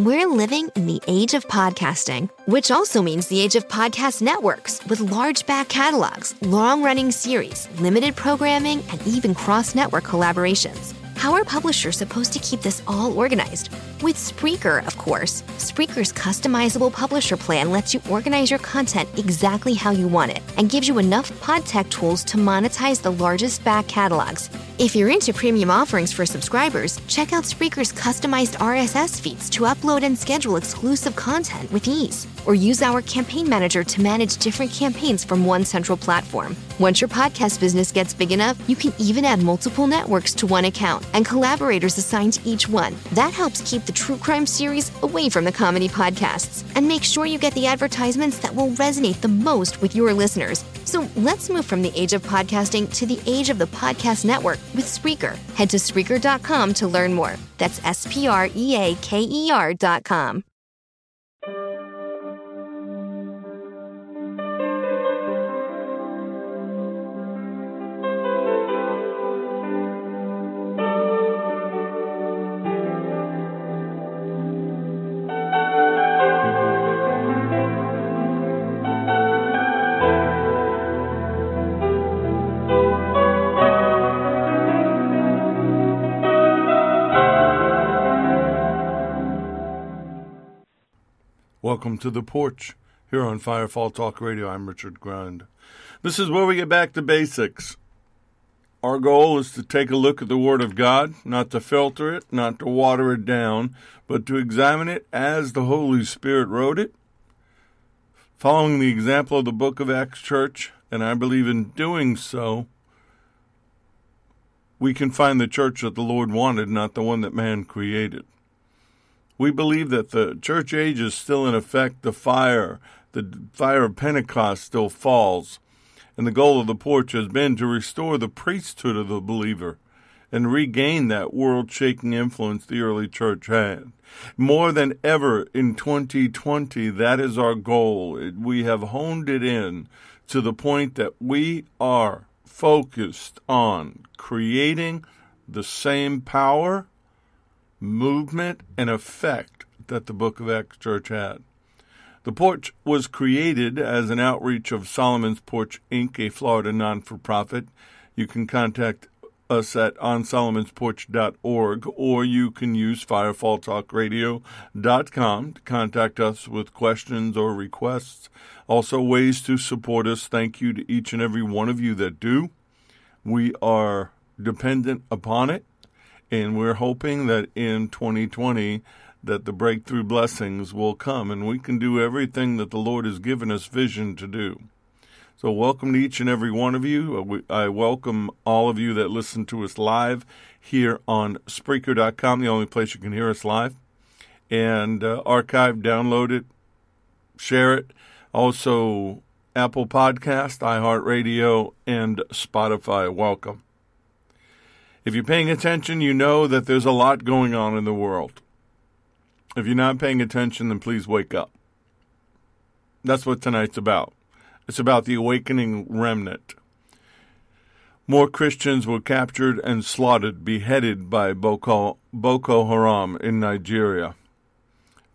We're living in the age of podcasting, which also means the age of podcast networks with large back catalogs, long running series, limited programming, and even cross network collaborations. How are publishers supposed to keep this all organized? With Spreaker, of course. Spreaker's customizable publisher plan lets you organize your content exactly how you want it and gives you enough pod tech tools to monetize the largest back catalogs. If you're into premium offerings for subscribers, check out Spreaker's customized RSS feeds to upload and schedule exclusive content with ease. Or use our campaign manager to manage different campaigns from one central platform. Once your podcast business gets big enough, you can even add multiple networks to one account and collaborators assigned to each one. That helps keep the true crime series away from the comedy podcasts and make sure you get the advertisements that will resonate the most with your listeners. So let's move from the age of podcasting to the age of the podcast network with Spreaker. Head to Spreaker.com to learn more. That's S P R E A K E R.com. Welcome to the porch here on Firefall Talk Radio. I'm Richard Grund. This is where we get back to basics. Our goal is to take a look at the Word of God, not to filter it, not to water it down, but to examine it as the Holy Spirit wrote it, following the example of the book of Acts Church, and I believe in doing so, we can find the church that the Lord wanted, not the one that man created. We believe that the church age is still in effect. The fire, the fire of Pentecost still falls. And the goal of the porch has been to restore the priesthood of the believer and regain that world shaking influence the early church had. More than ever in 2020, that is our goal. We have honed it in to the point that we are focused on creating the same power movement, and effect that the Book of Acts Church had. The porch was created as an outreach of Solomon's Porch Inc., a Florida non for profit. You can contact us at onsolomonsporch.org or you can use firefalltalkradio.com to contact us with questions or requests. Also, ways to support us. Thank you to each and every one of you that do. We are dependent upon it and we're hoping that in 2020 that the breakthrough blessings will come and we can do everything that the Lord has given us vision to do. So, welcome to each and every one of you. Uh, I welcome all of you that listen to us live here on Spreaker.com, the only place you can hear us live. And uh, archive, download it, share it. Also, Apple Podcast, iHeartRadio, and Spotify. Welcome. If you're paying attention, you know that there's a lot going on in the world. If you're not paying attention, then please wake up. That's what tonight's about. It's about the awakening remnant. More Christians were captured and slaughtered, beheaded by Boko, Boko Haram in Nigeria.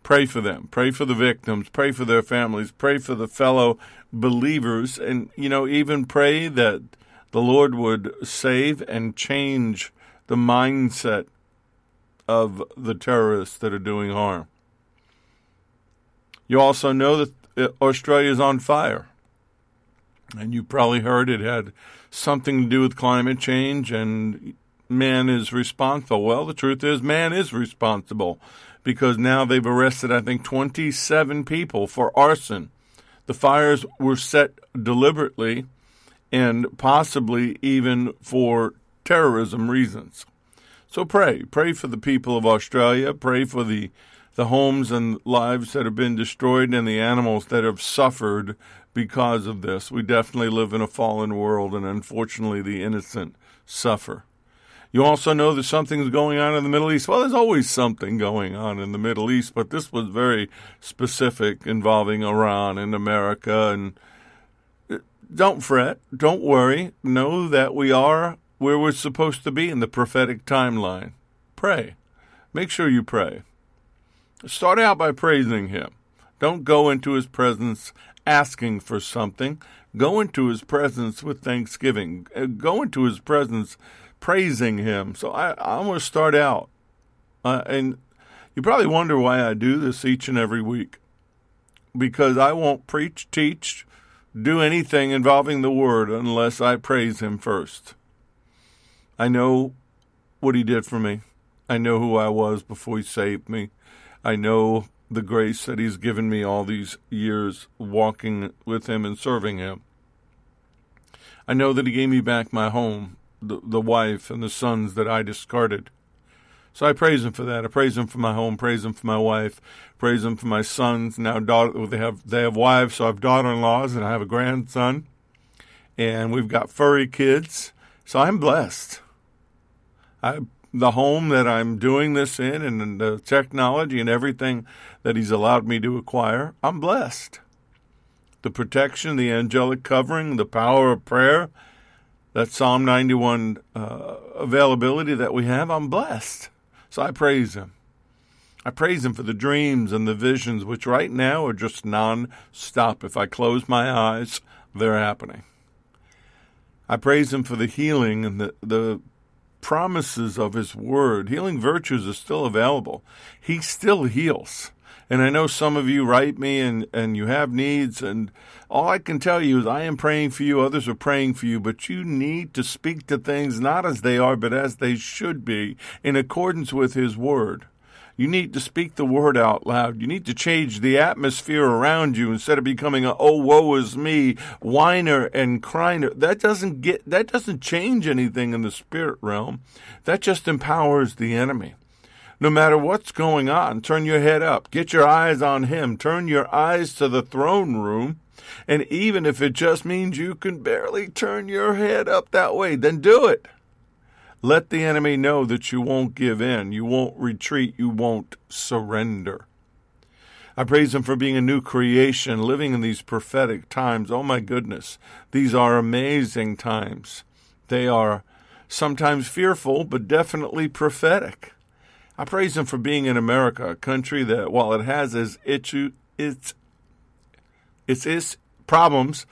Pray for them. Pray for the victims. Pray for their families. Pray for the fellow believers. And, you know, even pray that the Lord would save and change the mindset of the terrorists that are doing harm. You also know that uh, Australia is on fire. And you probably heard it had something to do with climate change and man is responsible. Well, the truth is, man is responsible because now they've arrested, I think, 27 people for arson. The fires were set deliberately and possibly even for terrorism reasons. So pray. Pray for the people of Australia. Pray for the, the homes and lives that have been destroyed and the animals that have suffered because of this. We definitely live in a fallen world, and unfortunately, the innocent suffer. You also know that something's going on in the Middle East. Well, there's always something going on in the Middle East, but this was very specific involving Iran and America and don't fret, don't worry. Know that we are where we're supposed to be in the prophetic timeline. Pray. Make sure you pray. Start out by praising Him. Don't go into His presence asking for something. Go into His presence with thanksgiving. Uh, go into His presence praising Him. So I, I'm going to start out. Uh, and you probably wonder why I do this each and every week. Because I won't preach, teach, do anything involving the Word unless I praise Him first. I know what He did for me. I know who I was before He saved me. I know the grace that He's given me all these years walking with Him and serving Him. I know that He gave me back my home, the, the wife, and the sons that I discarded. So I praise Him for that. I praise Him for my home, praise Him for my wife, praise Him for my sons. Now daughter, they have they have wives, so I have daughter-in-laws, and I have a grandson, and we've got furry kids. So I'm blessed. I the home that I'm doing this in and the technology and everything that He's allowed me to acquire, I'm blessed. The protection, the angelic covering, the power of prayer, that Psalm 91 uh, availability that we have, I'm blessed. So I praise Him. I praise Him for the dreams and the visions, which right now are just non stop. If I close my eyes, they're happening. I praise Him for the healing and the, the promises of His Word. Healing virtues are still available. He still heals. And I know some of you write me and, and you have needs, and all I can tell you is I am praying for you, others are praying for you, but you need to speak to things not as they are, but as they should be, in accordance with His Word. You need to speak the word out loud. You need to change the atmosphere around you instead of becoming a oh woe is me whiner and criner. That doesn't get that doesn't change anything in the spirit realm. That just empowers the enemy. No matter what's going on, turn your head up. Get your eyes on him. Turn your eyes to the throne room. And even if it just means you can barely turn your head up that way, then do it. Let the enemy know that you won't give in, you won't retreat, you won't surrender. I praise Him for being a new creation, living in these prophetic times. Oh my goodness, these are amazing times. They are sometimes fearful, but definitely prophetic. I praise Him for being in America, a country that, while it has its its its its, its problems,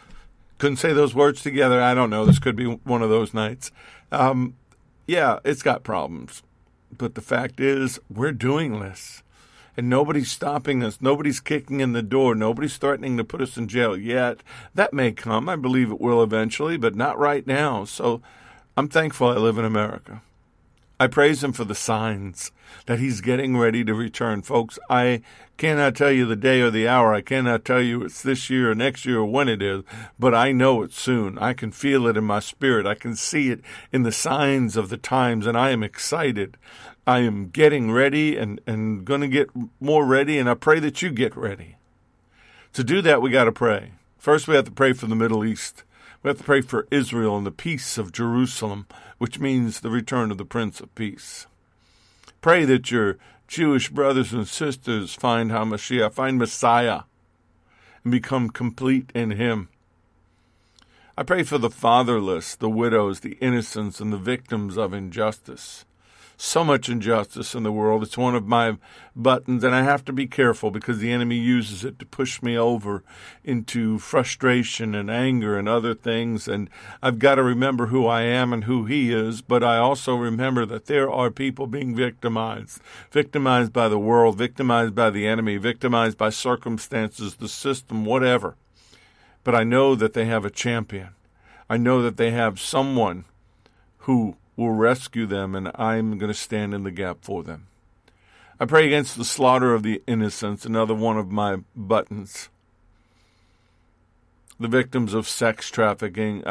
couldn't say those words together. I don't know. This could be one of those nights. Um, yeah, it's got problems. But the fact is, we're doing this. And nobody's stopping us. Nobody's kicking in the door. Nobody's threatening to put us in jail yet. That may come. I believe it will eventually, but not right now. So I'm thankful I live in America. I praise him for the signs that he's getting ready to return. Folks, I cannot tell you the day or the hour. I cannot tell you it's this year or next year or when it is, but I know it's soon. I can feel it in my spirit. I can see it in the signs of the times, and I am excited. I am getting ready and, and going to get more ready, and I pray that you get ready. To do that, we got to pray. First, we have to pray for the Middle East. We have to pray for Israel and the peace of Jerusalem, which means the return of the Prince of Peace. Pray that your Jewish brothers and sisters find HaMashiach, find Messiah, and become complete in Him. I pray for the fatherless, the widows, the innocents, and the victims of injustice so much injustice in the world. It's one of my buttons, and I have to be careful because the enemy uses it to push me over into frustration and anger and other things. And I've got to remember who I am and who he is, but I also remember that there are people being victimized, victimized by the world, victimized by the enemy, victimized by circumstances, the system, whatever. But I know that they have a champion. I know that they have someone who will rescue them, and I'm going to stand in the gap for them. I pray against the slaughter of the innocents, another one of my buttons. The victims of sex trafficking,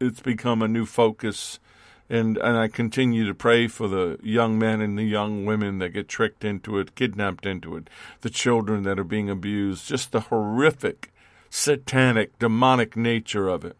it's become a new focus, and, and I continue to pray for the young men and the young women that get tricked into it, kidnapped into it, the children that are being abused, just the horrific, satanic, demonic nature of it.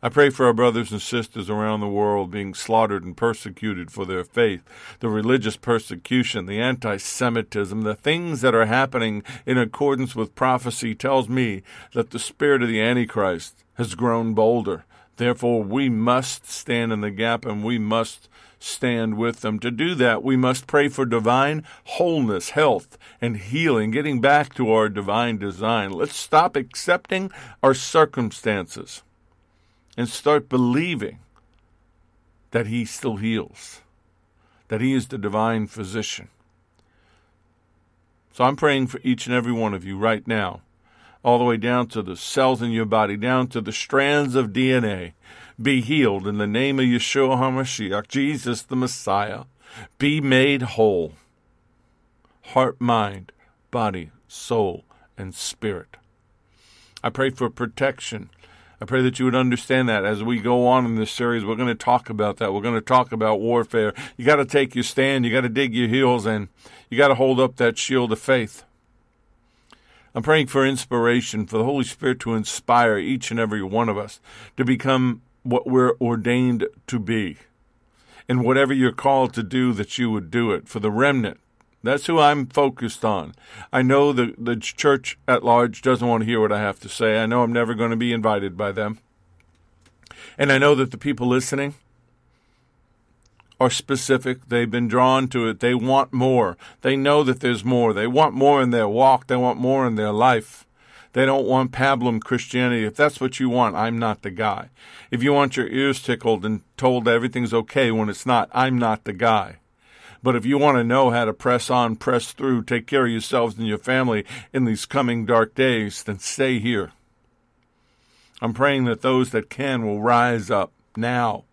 I pray for our brothers and sisters around the world being slaughtered and persecuted for their faith, the religious persecution, the anti Semitism, the things that are happening in accordance with prophecy tells me that the spirit of the Antichrist has grown bolder, Therefore, we must stand in the gap and we must stand with them. To do that, we must pray for divine wholeness, health, and healing, getting back to our divine design. Let's stop accepting our circumstances and start believing that He still heals, that He is the divine physician. So I'm praying for each and every one of you right now, all the way down to the cells in your body, down to the strands of DNA. Be healed in the name of Yeshua HaMashiach, Jesus the Messiah. Be made whole. Heart, mind, body, soul, and spirit. I pray for protection I pray that you would understand that as we go on in this series. We're going to talk about that. We're going to talk about warfare. You got to take your stand. You got to dig your heels in. You got to hold up that shield of faith. I'm praying for inspiration, for the Holy Spirit to inspire each and every one of us to become what we're ordained to be. And whatever you're called to do, that you would do it for the remnant that's who I'm focused on. I know the, the church at large doesn't want to hear what I have to say. I know I'm never going to be invited by them. And I know that the people listening are specific. They've been drawn to it. They want more. They know that there's more. They want more in their walk. They want more in their life. They don't want pablum Christianity. If that's what you want, I'm not the guy. If you want your ears tickled and told everything's okay when it's not, I'm not the guy. But if you want to know how to press on, press through, take care of yourselves and your family in these coming dark days, then stay here. I'm praying that those that can will rise up now.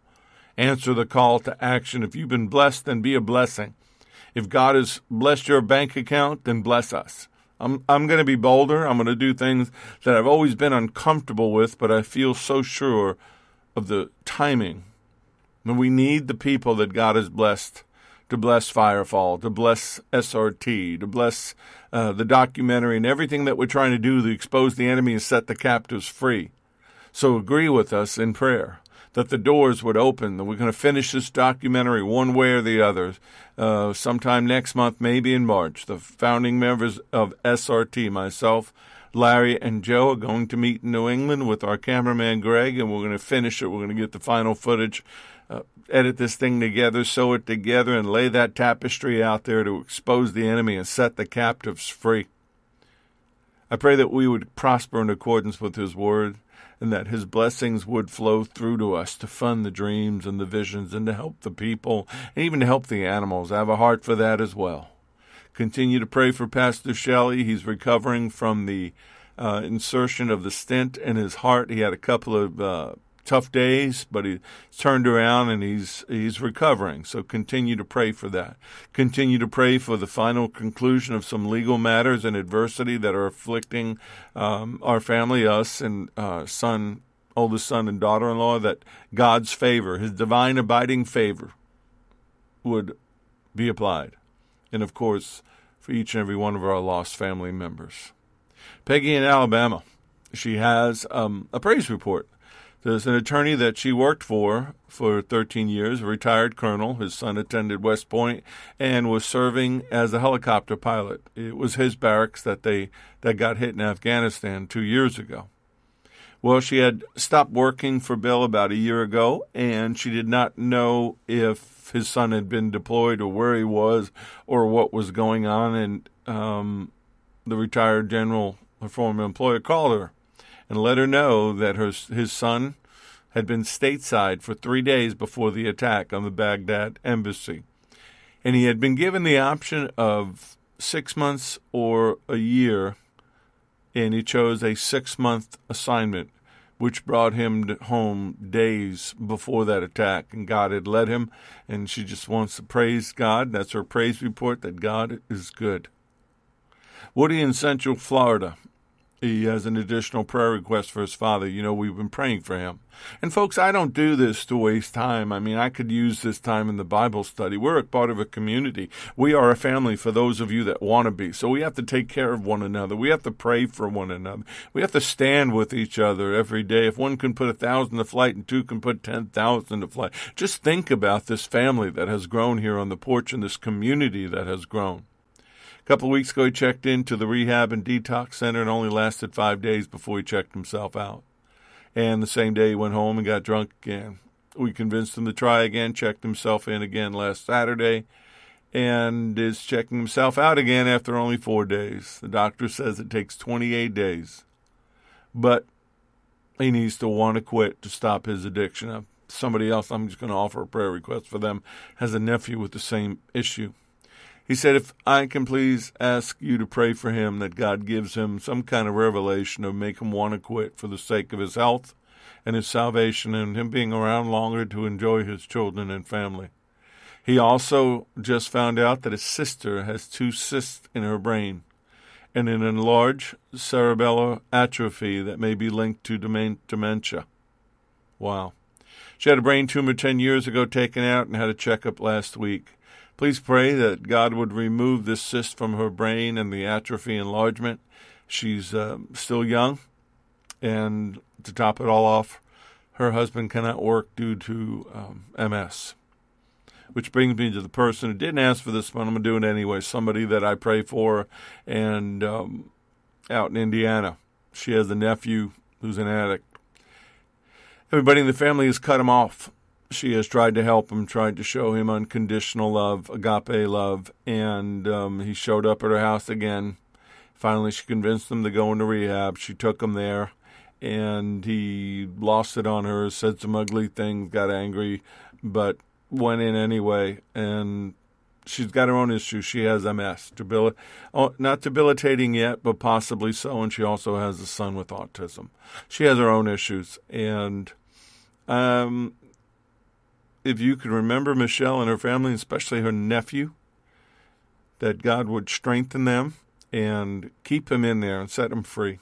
Answer the call to action. If you've been blessed, then be a blessing. If God has blessed your bank account, then bless us. I'm I'm going to be bolder. I'm going to do things that I've always been uncomfortable with, but I feel so sure of the timing. And we need the people that God has blessed to bless Firefall, to bless SRT, to bless uh, the documentary and everything that we're trying to do to expose the enemy and set the captives free. So agree with us in prayer that the doors would open, that we're going to finish this documentary one way or the other uh, sometime next month, maybe in March. The founding members of SRT, myself, Larry, and Joe, are going to meet in New England with our cameraman Greg, and we're going to finish it. We're going to get the final footage edit this thing together, sew it together, and lay that tapestry out there to expose the enemy and set the captives free. I pray that we would prosper in accordance with His word and that His blessings would flow through to us to fund the dreams and the visions and to help the people and even to help the animals. I have a heart for that as well. Continue to pray for Pastor Shelley. He's recovering from the uh, insertion of the stent in his heart. He had a couple of uh, tough days, but he's turned around and he's he's recovering. So continue to pray for that. Continue to pray for the final conclusion of some legal matters and adversity that are afflicting um, our family, us, and uh, son, oldest son, and daughter-in-law. That God's favor, His divine abiding favor, would be applied, and of course, for each and every one of our lost family members. Peggy in Alabama, she has um, a praise report there's an attorney that she worked for for 13 years, a retired colonel. His son attended West Point and was serving as a helicopter pilot. It was his barracks that they that got hit in Afghanistan two years ago. Well, she had stopped working for Bill about a year ago, and she did not know if his son had been deployed or where he was or what was going on. And um, the retired general, her former employer, called her and let her know that her, his son had been stateside for three days before the attack on the Baghdad embassy. And he had been given the option of six months or a year, and he chose a six month assignment, which brought him home days before that attack. And God had led him, and she just wants to praise God. That's her praise report that God is good. Woody in Central Florida he has an additional prayer request for his father. You know, we've been praying for him. And folks, I don't do this to waste time. I mean, I could use this time in the Bible study. We're a part of a community. We are a family for those of you that want to be. So we have to take care of one another. We have to pray for one another. We have to stand with each other every day. If one can put a thousand to flight and two can put ten thousand to flight, just think about this family that has grown here on the porch and this community that has grown. Couple of weeks ago, he checked into the rehab and detox center and only lasted five days before he checked himself out. And the same day he went home and got drunk again. We convinced him to try again, checked himself in again last Saturday, and is checking himself out again after only four days. The doctor says it takes 28 days. But he needs to want to quit to stop his addiction. Somebody else, I'm just going to offer a prayer request for them, has a nephew with the same issue. He said, If I can please ask you to pray for him that God gives him some kind of revelation to make him want to quit for the sake of his health and his salvation and him being around longer to enjoy his children and family. He also just found out that his sister has two cysts in her brain and an enlarged cerebellar atrophy that may be linked to dementia. Wow. She had a brain tumor 10 years ago taken out and had a checkup last week. Please pray that God would remove this cyst from her brain and the atrophy enlargement. She's uh, still young, and to top it all off, her husband cannot work due to um, MS. Which brings me to the person who didn't ask for this, but I'm going to do it anyway. Somebody that I pray for, and um, out in Indiana. She has a nephew who's an addict. Everybody in the family has cut him off she has tried to help him, tried to show him unconditional love, agape love, and um, he showed up at her house again. Finally, she convinced him to go into rehab. She took him there, and he lost it on her, said some ugly things, got angry, but went in anyway. And she's got her own issues. She has MS, debil- oh, not debilitating yet, but possibly so. And she also has a son with autism. She has her own issues, and um, if you could remember Michelle and her family, especially her nephew, that God would strengthen them and keep them in there and set them free.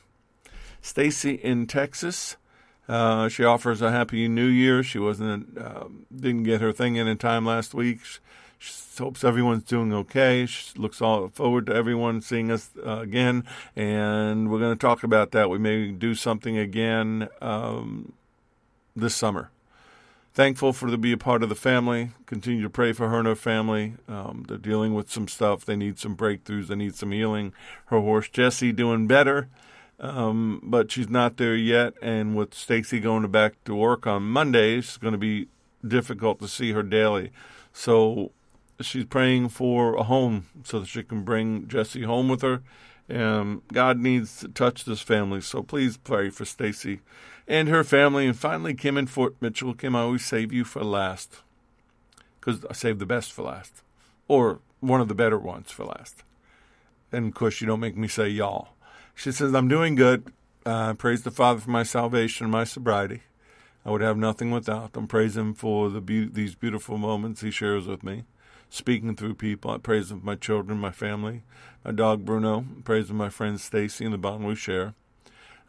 Stacy in Texas, uh, she offers a happy New Year. She wasn't uh, didn't get her thing in in time last week. She, she hopes everyone's doing okay. She looks all forward to everyone seeing us uh, again, and we're going to talk about that. We may do something again um, this summer thankful for to be a part of the family. Continue to pray for her and her family. Um, they're dealing with some stuff. They need some breakthroughs. They need some healing. Her horse Jesse doing better, um, but she's not there yet. And with Stacy going back to work on Monday, it's going to be difficult to see her daily. So she's praying for a home so that she can bring Jesse home with her. And God needs to touch this family. So please pray for Stacy and her family, and finally Kim and Fort Mitchell. Kim, I always save you for last because I save the best for last, or one of the better ones for last. And of course, you don't make me say y'all. She says, I'm doing good. Uh, praise the Father for my salvation and my sobriety. I would have nothing without them. Praise Him for the be- these beautiful moments He shares with me, speaking through people. I praise Him for my children, my family, my dog Bruno. I praise Him for my friend Stacy and the bond we share.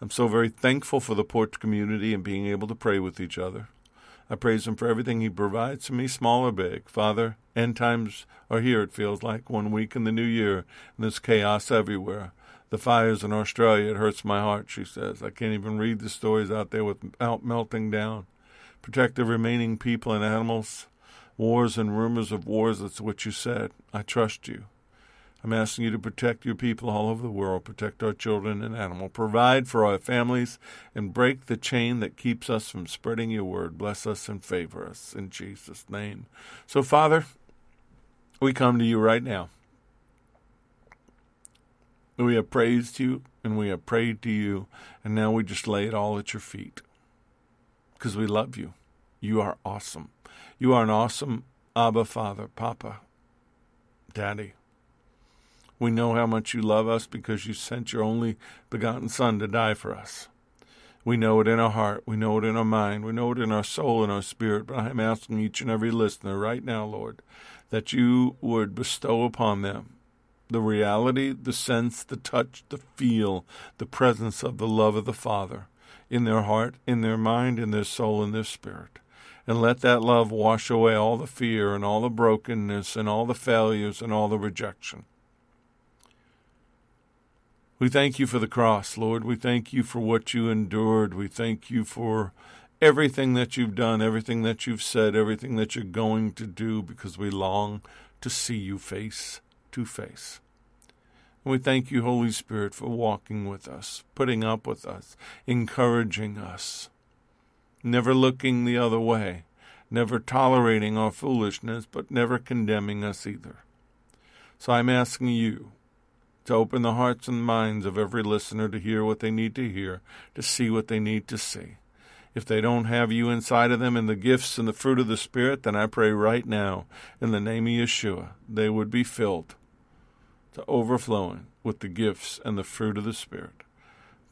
I'm so very thankful for the porch community and being able to pray with each other. I praise Him for everything He provides to me, small or big. Father, end times are here, it feels like, one week in the new year, and there's chaos everywhere. The fires in Australia, it hurts my heart, she says. I can't even read the stories out there without melting down. Protect the remaining people and animals. Wars and rumors of wars, that's what you said. I trust you. I'm asking you to protect your people all over the world, protect our children and animals, provide for our families, and break the chain that keeps us from spreading your word. Bless us and favor us in Jesus' name. So, Father, we come to you right now. We have praised you and we have prayed to you, and now we just lay it all at your feet because we love you. You are awesome. You are an awesome Abba Father, Papa, Daddy. We know how much you love us because you sent your only begotten Son to die for us. We know it in our heart. We know it in our mind. We know it in our soul and our spirit. But I am asking each and every listener right now, Lord, that you would bestow upon them the reality, the sense, the touch, the feel, the presence of the love of the Father in their heart, in their mind, in their soul, in their spirit. And let that love wash away all the fear and all the brokenness and all the failures and all the rejection. We thank you for the cross, Lord. We thank you for what you endured. We thank you for everything that you've done, everything that you've said, everything that you're going to do, because we long to see you face to face. And we thank you, Holy Spirit, for walking with us, putting up with us, encouraging us. never looking the other way, never tolerating our foolishness, but never condemning us either. So I'm asking you to open the hearts and minds of every listener to hear what they need to hear, to see what they need to see. If they don't have you inside of them and the gifts and the fruit of the Spirit, then I pray right now, in the name of Yeshua, they would be filled to overflowing with the gifts and the fruit of the Spirit.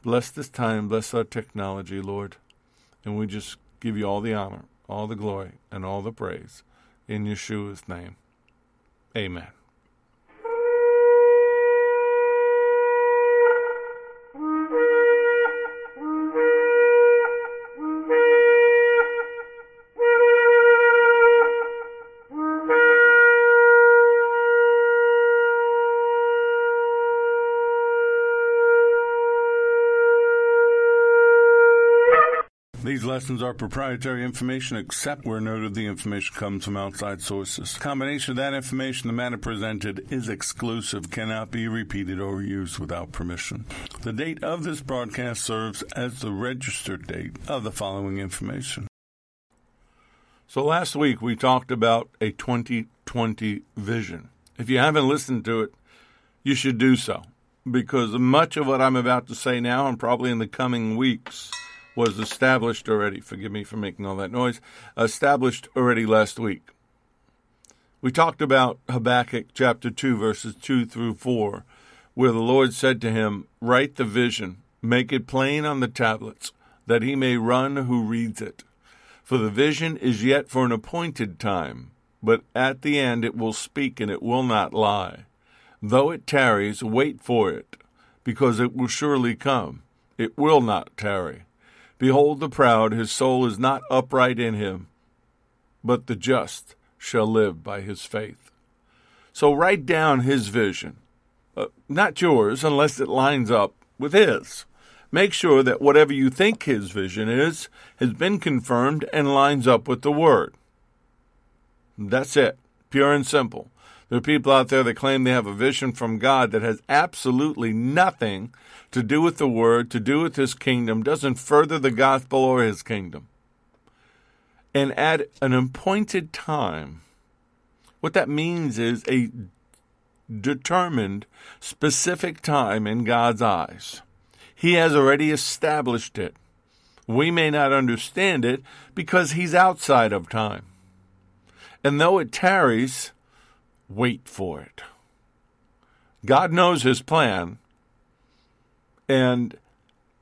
Bless this time, bless our technology, Lord. And we just give you all the honor, all the glory, and all the praise. In Yeshua's name. Amen. Lessons are proprietary information except where noted the information comes from outside sources. combination of that information, the matter presented is exclusive, cannot be repeated or used without permission. The date of this broadcast serves as the registered date of the following information. So last week we talked about a 2020 vision. If you haven't listened to it, you should do so because much of what I'm about to say now and probably in the coming weeks was established already. Forgive me for making all that noise. Established already last week. We talked about Habakkuk chapter 2, verses 2 through 4, where the Lord said to him, Write the vision, make it plain on the tablets, that he may run who reads it. For the vision is yet for an appointed time, but at the end it will speak and it will not lie. Though it tarries, wait for it, because it will surely come. It will not tarry. Behold the proud, his soul is not upright in him, but the just shall live by his faith. So write down his vision, uh, not yours, unless it lines up with his. Make sure that whatever you think his vision is has been confirmed and lines up with the word. That's it, pure and simple. There are people out there that claim they have a vision from God that has absolutely nothing to do with the Word, to do with His kingdom, doesn't further the gospel or His kingdom. And at an appointed time, what that means is a determined, specific time in God's eyes. He has already established it. We may not understand it because He's outside of time. And though it tarries, wait for it. God knows his plan, and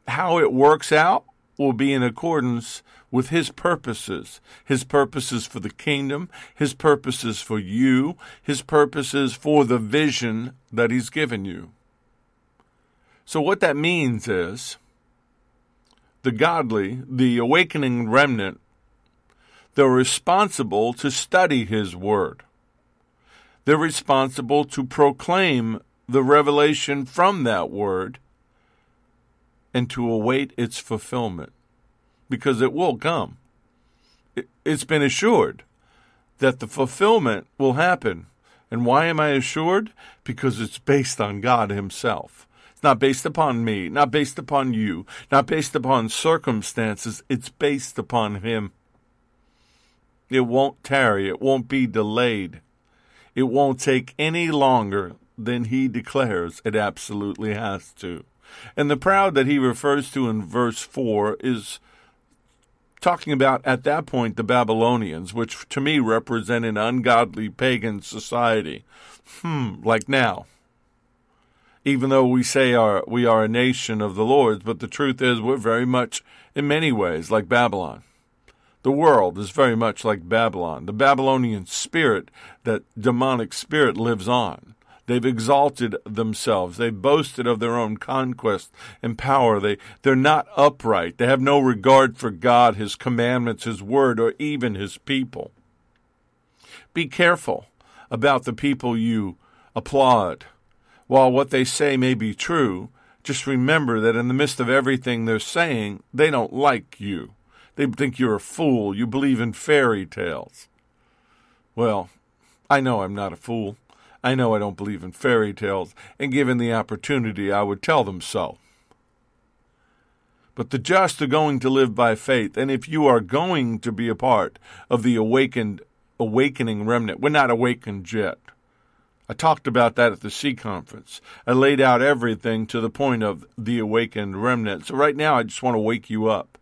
how it works out will be in accordance with his purposes his purposes for the kingdom, his purposes for you, his purposes for the vision that he's given you. So, what that means is the godly, the awakening remnant, they're responsible to study his word they're responsible to proclaim the revelation from that word and to await its fulfillment because it will come. It's been assured that the fulfillment will happen. And why am I assured? Because it's based on God Himself. It's not based upon me, not based upon you, not based upon circumstances. It's based upon Him. It won't tarry, it won't be delayed. It won't take any longer than he declares it absolutely has to. And the proud that he refers to in verse 4 is talking about at that point the Babylonians, which to me represent an ungodly pagan society. Hmm, like now. Even though we say our, we are a nation of the Lord's, but the truth is we're very much, in many ways, like Babylon. The world is very much like Babylon. The Babylonian spirit, that demonic spirit, lives on. They've exalted themselves. They've boasted of their own conquest and power. They, they're not upright. They have no regard for God, His commandments, His word, or even His people. Be careful about the people you applaud. While what they say may be true, just remember that in the midst of everything they're saying, they don't like you. They think you're a fool. You believe in fairy tales. Well, I know I'm not a fool. I know I don't believe in fairy tales, and given the opportunity, I would tell them so. But the just are going to live by faith. And if you are going to be a part of the awakened, awakening remnant, we're not awakened yet. I talked about that at the C conference. I laid out everything to the point of the awakened remnant. So right now, I just want to wake you up.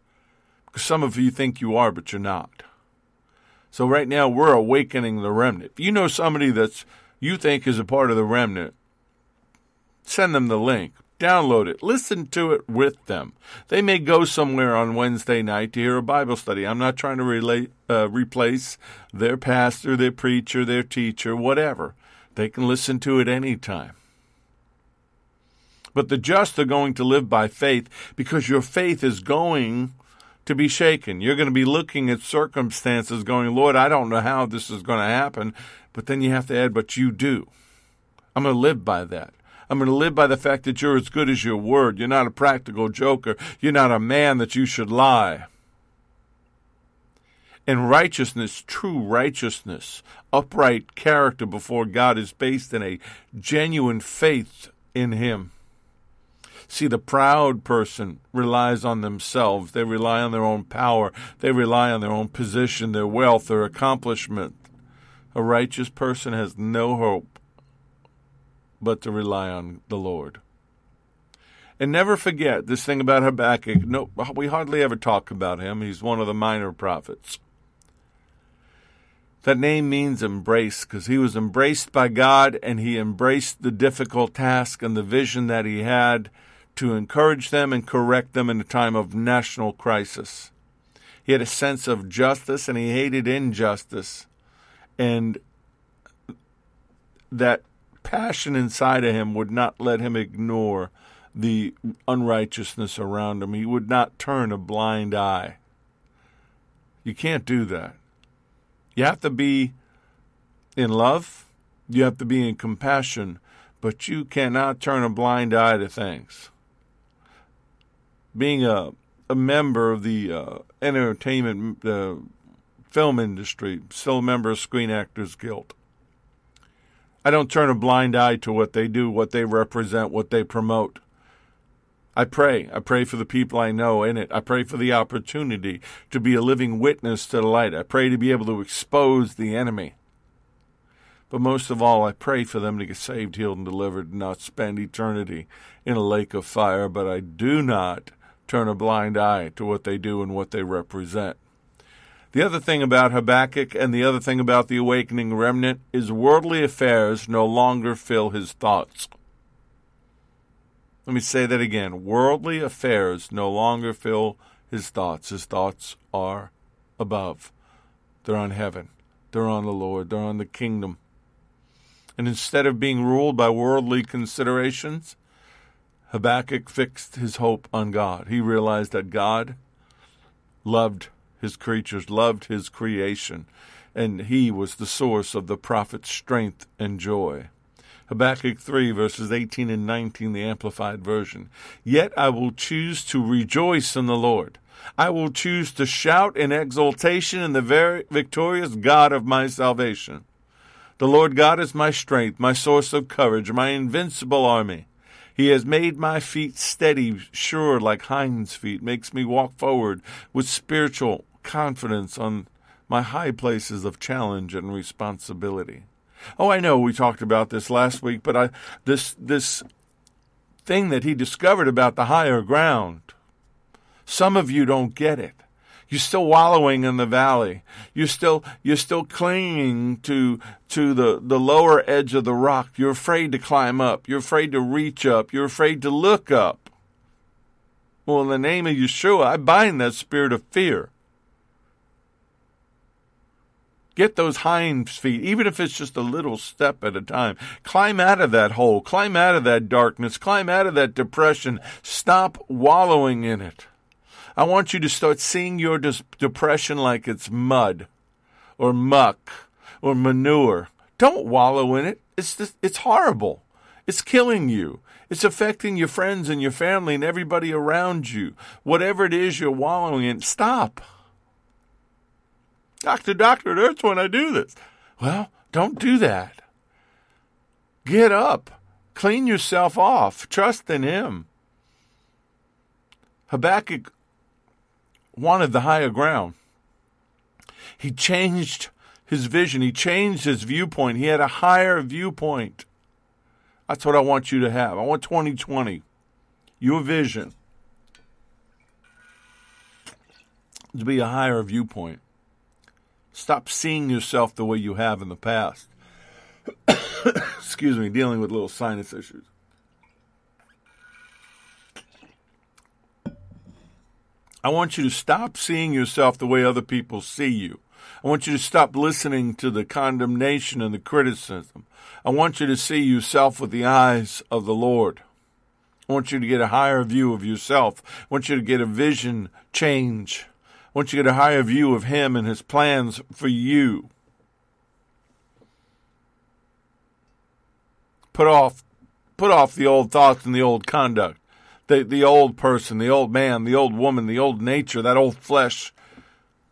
Some of you think you are, but you're not. So right now, we're awakening the remnant. If you know somebody that's you think is a part of the remnant, send them the link. Download it. Listen to it with them. They may go somewhere on Wednesday night to hear a Bible study. I'm not trying to relate, uh, replace their pastor, their preacher, their teacher, whatever. They can listen to it any time. But the just are going to live by faith because your faith is going to be shaken. You're going to be looking at circumstances going, Lord, I don't know how this is going to happen. But then you have to add, but you do. I'm going to live by that. I'm going to live by the fact that you're as good as your word. You're not a practical joker. You're not a man that you should lie. And righteousness, true righteousness, upright character before God is based in a genuine faith in Him. See, the proud person relies on themselves. They rely on their own power. They rely on their own position, their wealth, their accomplishment. A righteous person has no hope but to rely on the Lord. And never forget this thing about Habakkuk. No, we hardly ever talk about him. He's one of the minor prophets. That name means embrace because he was embraced by God and he embraced the difficult task and the vision that he had to encourage them and correct them in a time of national crisis. He had a sense of justice and he hated injustice. And that passion inside of him would not let him ignore the unrighteousness around him. He would not turn a blind eye. You can't do that. You have to be in love, you have to be in compassion, but you cannot turn a blind eye to things. Being a, a member of the uh, entertainment uh, film industry, still a member of Screen Actors Guild. I don't turn a blind eye to what they do, what they represent, what they promote. I pray. I pray for the people I know in it. I pray for the opportunity to be a living witness to the light. I pray to be able to expose the enemy. But most of all, I pray for them to get saved, healed, and delivered, and not spend eternity in a lake of fire. But I do not turn a blind eye to what they do and what they represent. The other thing about Habakkuk and the other thing about the awakening remnant is worldly affairs no longer fill his thoughts. Let me say that again. Worldly affairs no longer fill his thoughts. His thoughts are above. They're on heaven. They're on the Lord. They're on the kingdom. And instead of being ruled by worldly considerations, Habakkuk fixed his hope on God. He realized that God loved his creatures, loved his creation, and he was the source of the prophet's strength and joy. Habakkuk 3, verses 18 and 19, the Amplified Version. Yet I will choose to rejoice in the Lord. I will choose to shout in exultation in the very victorious God of my salvation. The Lord God is my strength, my source of courage, my invincible army. He has made my feet steady, sure like hinds' feet, makes me walk forward with spiritual confidence on my high places of challenge and responsibility. Oh, I know we talked about this last week, but I this this thing that he discovered about the higher ground. Some of you don't get it. You're still wallowing in the valley. You're still you're still clinging to to the, the lower edge of the rock. You're afraid to climb up. You're afraid to reach up. You're afraid to look up. Well, in the name of Yeshua, I bind that spirit of fear. Get those hind feet, even if it's just a little step at a time. Climb out of that hole. Climb out of that darkness. Climb out of that depression. Stop wallowing in it. I want you to start seeing your depression like it's mud or muck or manure. Don't wallow in it. It's just, it's horrible. It's killing you. It's affecting your friends and your family and everybody around you. Whatever it is you're wallowing in, stop. Doctor, doctor, it hurts when I do this. Well, don't do that. Get up. Clean yourself off. Trust in Him. Habakkuk wanted the higher ground. He changed his vision, he changed his viewpoint. He had a higher viewpoint. That's what I want you to have. I want 2020, your vision, to be a higher viewpoint. Stop seeing yourself the way you have in the past. Excuse me, dealing with little sinus issues. I want you to stop seeing yourself the way other people see you. I want you to stop listening to the condemnation and the criticism. I want you to see yourself with the eyes of the Lord. I want you to get a higher view of yourself. I want you to get a vision change. I want you to get a higher view of Him and His plans for you. Put off, put off the old thoughts and the old conduct, the, the old person, the old man, the old woman, the old nature, that old flesh.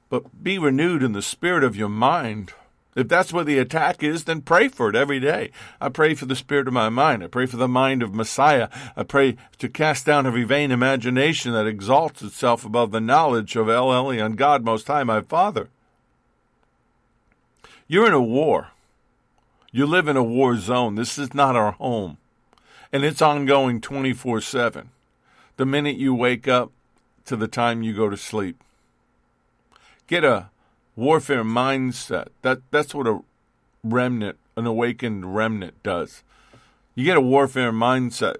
But be renewed in the spirit of your mind. If that's where the attack is, then pray for it every day. I pray for the spirit of my mind. I pray for the mind of Messiah. I pray to cast down every vain imagination that exalts itself above the knowledge of El Elyon, God Most High, my Father. You're in a war. You live in a war zone. This is not our home. And it's ongoing 24 7. The minute you wake up to the time you go to sleep. Get a warfare mindset. That that's what a remnant, an awakened remnant does. You get a warfare mindset.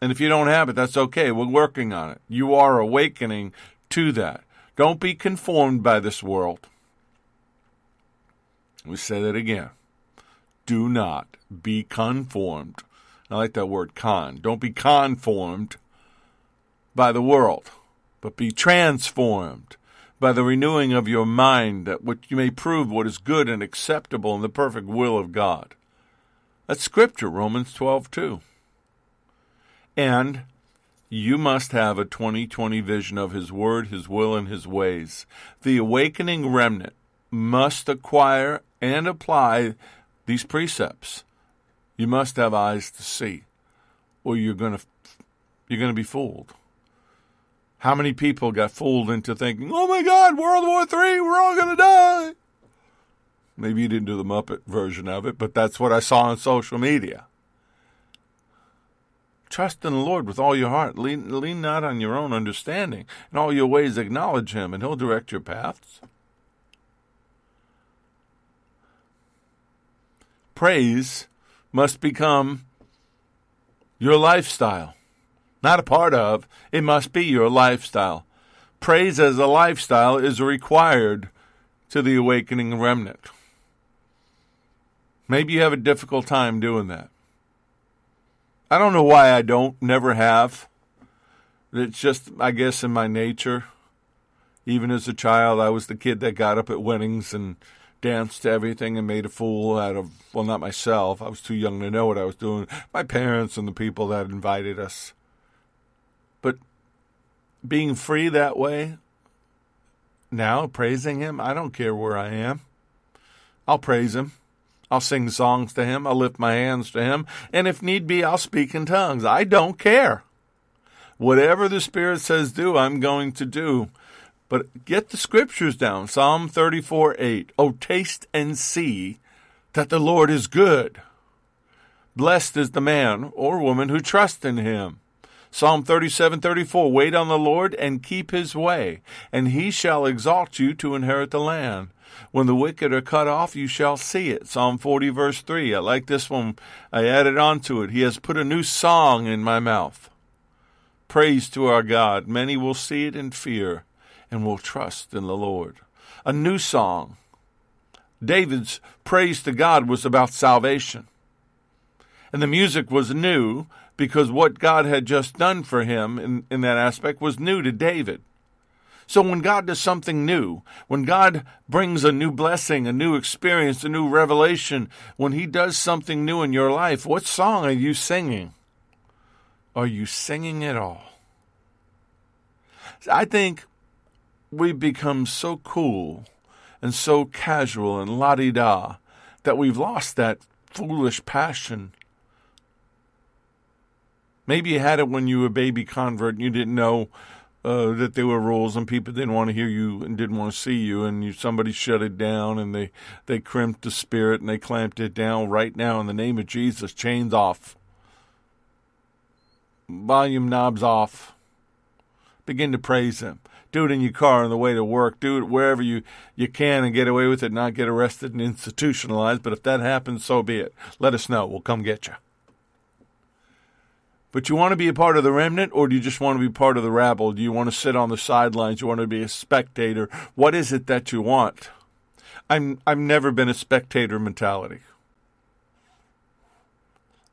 And if you don't have it, that's okay. We're working on it. You are awakening to that. Don't be conformed by this world. We say that again. Do not be conformed. I like that word con. Don't be conformed by the world, but be transformed by the renewing of your mind, that what you may prove what is good and acceptable in the perfect will of God. That's Scripture, Romans 12, 2. And you must have a 2020 vision of His Word, His will, and His ways. The awakening remnant must acquire and apply these precepts. You must have eyes to see, or you're going to you're going to be fooled. How many people got fooled into thinking, oh my God, World War III, we're all going to die? Maybe you didn't do the Muppet version of it, but that's what I saw on social media. Trust in the Lord with all your heart. Lean, lean not on your own understanding. In all your ways, acknowledge Him, and He'll direct your paths. Praise must become your lifestyle not a part of. It must be your lifestyle. Praise as a lifestyle is required to the awakening remnant. Maybe you have a difficult time doing that. I don't know why I don't, never have. It's just, I guess, in my nature. Even as a child, I was the kid that got up at weddings and danced to everything and made a fool out of, well, not myself. I was too young to know what I was doing. My parents and the people that invited us. But being free that way, now praising Him, I don't care where I am. I'll praise Him. I'll sing songs to Him. I'll lift my hands to Him. And if need be, I'll speak in tongues. I don't care. Whatever the Spirit says do, I'm going to do. But get the scriptures down. Psalm 34 8. Oh, taste and see that the Lord is good. Blessed is the man or woman who trusts in him. Psalm 37 34 Wait on the Lord and keep his way, and he shall exalt you to inherit the land. When the wicked are cut off, you shall see it. Psalm 40, verse 3. I like this one. I added on to it. He has put a new song in my mouth. Praise to our God. Many will see it in fear and will trust in the Lord. A new song. David's praise to God was about salvation. And the music was new because what God had just done for him in, in that aspect was new to David. So when God does something new, when God brings a new blessing, a new experience, a new revelation, when He does something new in your life, what song are you singing? Are you singing it all? I think we've become so cool and so casual and la di da that we've lost that foolish passion Maybe you had it when you were a baby convert and you didn't know uh, that there were rules and people didn't want to hear you and didn't want to see you, and you, somebody shut it down and they they crimped the spirit and they clamped it down. Right now, in the name of Jesus, chains off, volume knobs off. Begin to praise Him. Do it in your car on the way to work. Do it wherever you, you can and get away with it, not get arrested and institutionalized. But if that happens, so be it. Let us know. We'll come get you. But you want to be a part of the remnant, or do you just want to be part of the rabble? Do you want to sit on the sidelines? You want to be a spectator? What is it that you want? I'm I've never been a spectator mentality.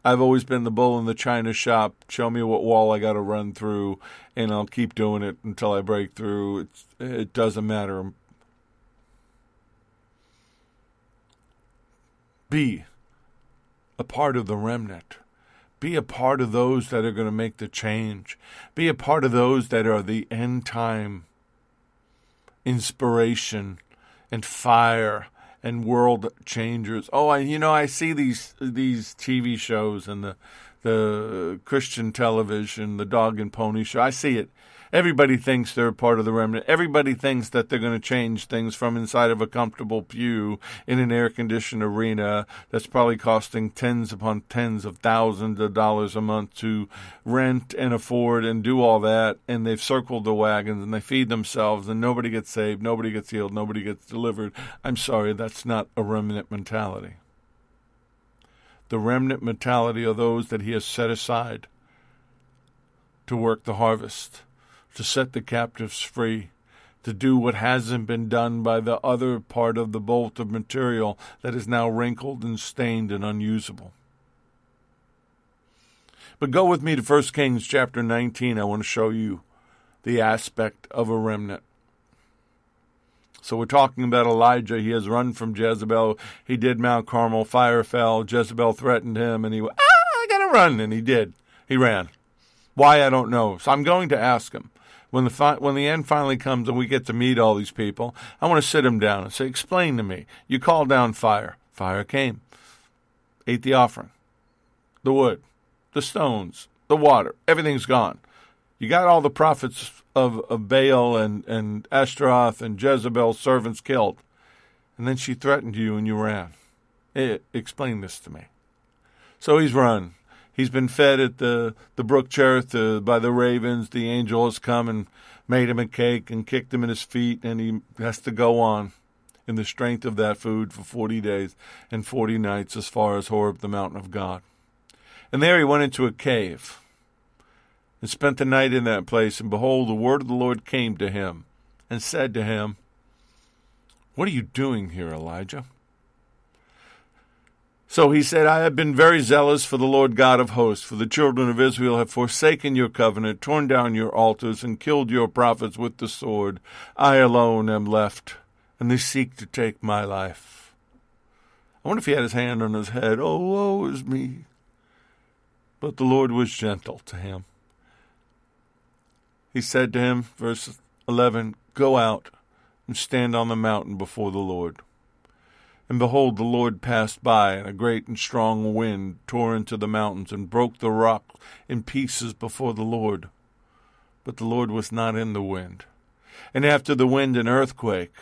I've always been the bull in the china shop. Show me what wall I got to run through, and I'll keep doing it until I break through. It's, it doesn't matter. Be a part of the remnant. Be a part of those that are going to make the change. Be a part of those that are the end time inspiration and fire and world changers. Oh, I, you know, I see these these TV shows and the the Christian television, the dog and pony show. I see it Everybody thinks they're part of the remnant. Everybody thinks that they're going to change things from inside of a comfortable pew in an air conditioned arena that's probably costing tens upon tens of thousands of dollars a month to rent and afford and do all that. And they've circled the wagons and they feed themselves and nobody gets saved, nobody gets healed, nobody gets delivered. I'm sorry, that's not a remnant mentality. The remnant mentality are those that he has set aside to work the harvest to set the captives free, to do what hasn't been done by the other part of the bolt of material that is now wrinkled and stained and unusable. But go with me to 1 Kings chapter 19. I want to show you the aspect of a remnant. So we're talking about Elijah. He has run from Jezebel. He did Mount Carmel. Fire fell. Jezebel threatened him, and he went, ah, I gotta run. And he did. He ran. Why, I don't know. So I'm going to ask him when the fi- when the end finally comes and we get to meet all these people, I want to sit them down and say, "Explain to me. You called down fire. Fire came, ate the offering, the wood, the stones, the water. Everything's gone. You got all the prophets of, of Baal and and Ashtaroth and Jezebel's servants killed, and then she threatened you and you ran. It, explain this to me." So he's run. He's been fed at the, the brook Cherith uh, by the ravens. The angel has come and made him a cake and kicked him in his feet, and he has to go on in the strength of that food for 40 days and 40 nights as far as Horeb, the mountain of God. And there he went into a cave and spent the night in that place. And behold, the word of the Lord came to him and said to him, What are you doing here, Elijah? So he said, I have been very zealous for the Lord God of hosts, for the children of Israel have forsaken your covenant, torn down your altars, and killed your prophets with the sword. I alone am left, and they seek to take my life. I wonder if he had his hand on his head. Oh, woe is me. But the Lord was gentle to him. He said to him, verse 11, Go out and stand on the mountain before the Lord. And behold, the Lord passed by, and a great and strong wind tore into the mountains and broke the rock in pieces before the Lord. But the Lord was not in the wind. And after the wind, an earthquake.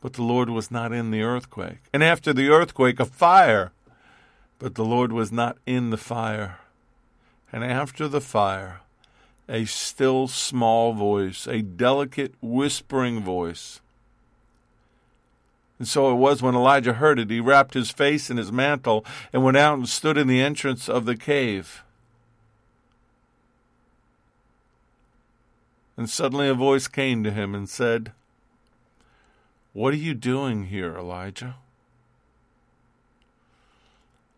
But the Lord was not in the earthquake. And after the earthquake, a fire. But the Lord was not in the fire. And after the fire, a still small voice, a delicate whispering voice and so it was when Elijah heard it, he wrapped his face in his mantle and went out and stood in the entrance of the cave. And suddenly a voice came to him and said, What are you doing here, Elijah?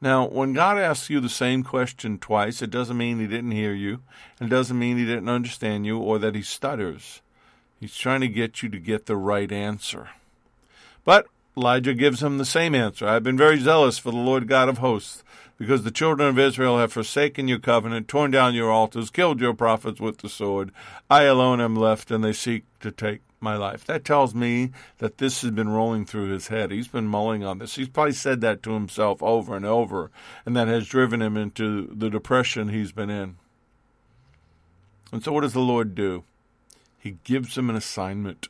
Now, when God asks you the same question twice, it doesn't mean he didn't hear you, and it doesn't mean he didn't understand you or that he stutters. He's trying to get you to get the right answer. But Elijah gives him the same answer I have been very zealous for the Lord God of hosts, because the children of Israel have forsaken your covenant, torn down your altars, killed your prophets with the sword. I alone am left, and they seek to take my life. That tells me that this has been rolling through his head. He's been mulling on this. He's probably said that to himself over and over, and that has driven him into the depression he's been in. And so, what does the Lord do? He gives him an assignment.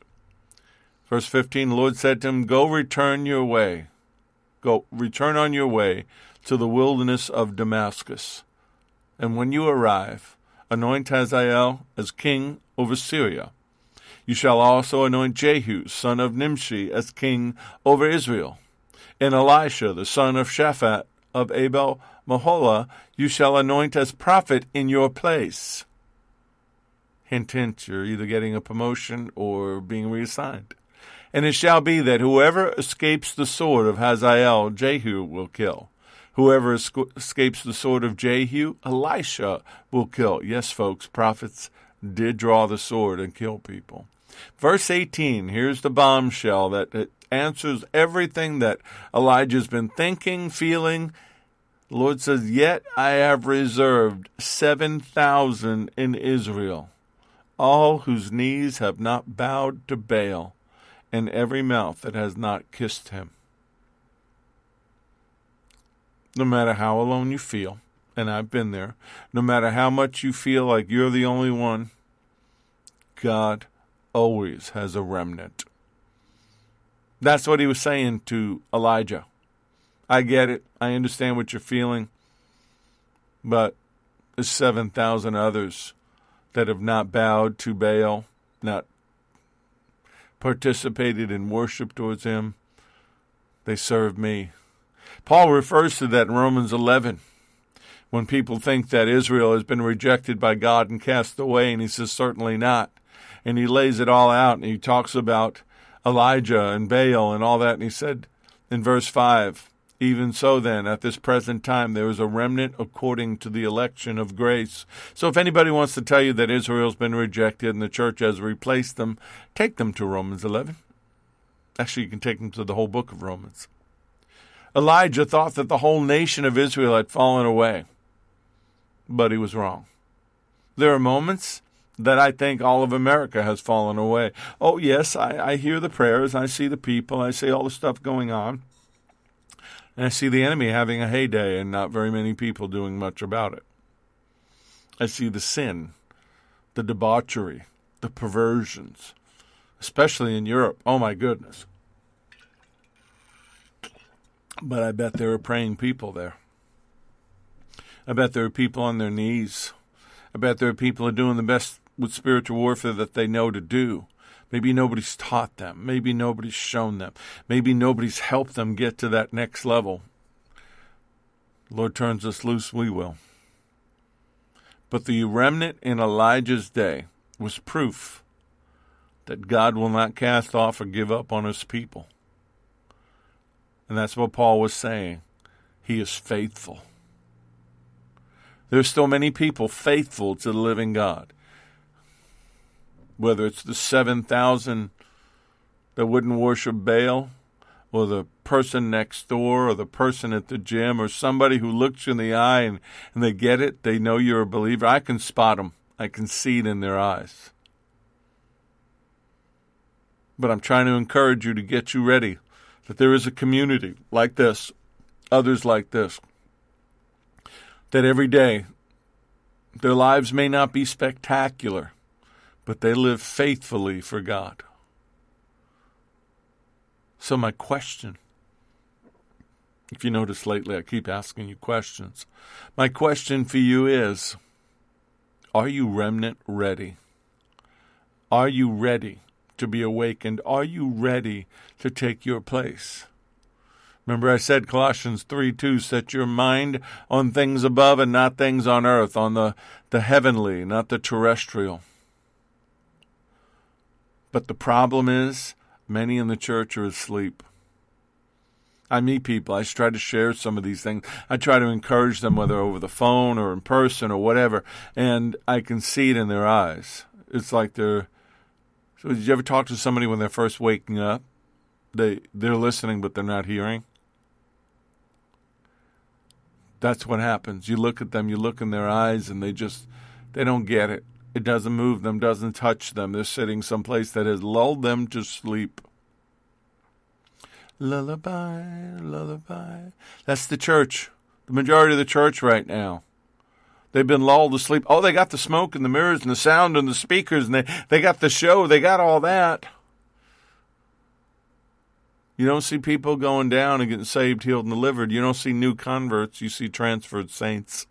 Verse 15, the Lord said to him, Go return your way. Go return on your way to the wilderness of Damascus. And when you arrive, anoint Hazael as king over Syria. You shall also anoint Jehu, son of Nimshi, as king over Israel. And Elisha, the son of Shaphat of Abel Meholah, you shall anoint as prophet in your place. Hint, hint, you're either getting a promotion or being reassigned. And it shall be that whoever escapes the sword of Hazael, Jehu will kill. Whoever escapes the sword of Jehu, Elisha will kill. Yes, folks, prophets did draw the sword and kill people. Verse 18, here's the bombshell that answers everything that Elijah's been thinking, feeling. The Lord says, Yet I have reserved 7,000 in Israel, all whose knees have not bowed to Baal and every mouth that has not kissed him. No matter how alone you feel, and I've been there, no matter how much you feel like you're the only one, God always has a remnant. That's what he was saying to Elijah. I get it. I understand what you're feeling. But there's 7,000 others that have not bowed to Baal, not participated in worship towards him. They serve me. Paul refers to that in Romans 11 when people think that Israel has been rejected by God and cast away, and he says, certainly not. And he lays it all out, and he talks about Elijah and Baal and all that, and he said in verse 5, even so, then, at this present time, there is a remnant according to the election of grace. So, if anybody wants to tell you that Israel's been rejected and the church has replaced them, take them to Romans 11. Actually, you can take them to the whole book of Romans. Elijah thought that the whole nation of Israel had fallen away, but he was wrong. There are moments that I think all of America has fallen away. Oh, yes, I, I hear the prayers, I see the people, I see all the stuff going on. And I see the enemy having a heyday and not very many people doing much about it. I see the sin, the debauchery, the perversions, especially in Europe. Oh my goodness. But I bet there are praying people there. I bet there are people on their knees. I bet there are people who are doing the best with spiritual warfare that they know to do. Maybe nobody's taught them. Maybe nobody's shown them. Maybe nobody's helped them get to that next level. Lord turns us loose, we will. But the remnant in Elijah's day was proof that God will not cast off or give up on his people. And that's what Paul was saying. He is faithful. There's still many people faithful to the living God whether it's the 7,000 that wouldn't worship Baal, or the person next door, or the person at the gym, or somebody who looks you in the eye and, and they get it, they know you're a believer. I can spot them, I can see it in their eyes. But I'm trying to encourage you to get you ready that there is a community like this, others like this, that every day their lives may not be spectacular but they live faithfully for God. So, my question, if you notice lately, I keep asking you questions. My question for you is Are you remnant ready? Are you ready to be awakened? Are you ready to take your place? Remember, I said Colossians 3 2 set your mind on things above and not things on earth, on the, the heavenly, not the terrestrial. But the problem is, many in the church are asleep. I meet people. I try to share some of these things. I try to encourage them, whether over the phone or in person or whatever, and I can see it in their eyes. It's like they're. So, did you ever talk to somebody when they're first waking up? They they're listening, but they're not hearing. That's what happens. You look at them, you look in their eyes, and they just they don't get it. It doesn't move them, doesn't touch them. They're sitting someplace that has lulled them to sleep. Lullaby, lullaby. That's the church. The majority of the church right now. They've been lulled to sleep. Oh, they got the smoke and the mirrors and the sound and the speakers and they, they got the show. They got all that. You don't see people going down and getting saved, healed, and delivered. You don't see new converts. You see transferred saints.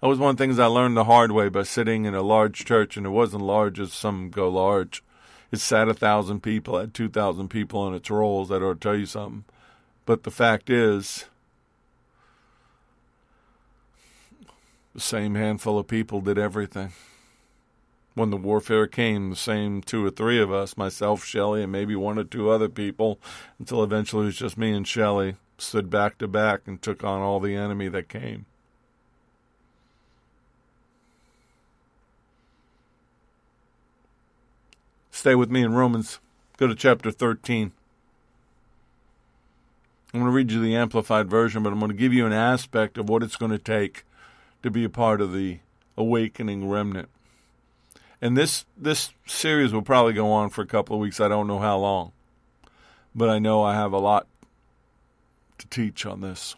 That was one of the things I learned the hard way by sitting in a large church, and it wasn't large as some go large. It sat a thousand people, had two thousand people on its rolls. That ought to tell you something. But the fact is, the same handful of people did everything. When the warfare came, the same two or three of us, myself, Shelley, and maybe one or two other people, until eventually it was just me and Shelley, stood back to back and took on all the enemy that came. Stay with me in Romans. Go to chapter 13. I'm going to read you the Amplified Version, but I'm going to give you an aspect of what it's going to take to be a part of the awakening remnant. And this this series will probably go on for a couple of weeks. I don't know how long. But I know I have a lot to teach on this.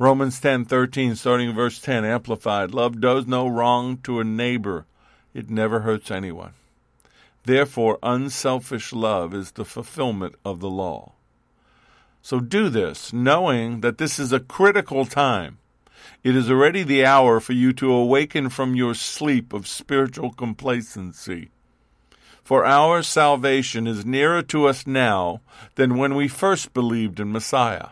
Romans 10:13 starting in verse 10 amplified love does no wrong to a neighbor it never hurts anyone therefore unselfish love is the fulfillment of the law so do this knowing that this is a critical time it is already the hour for you to awaken from your sleep of spiritual complacency. For our salvation is nearer to us now than when we first believed in Messiah.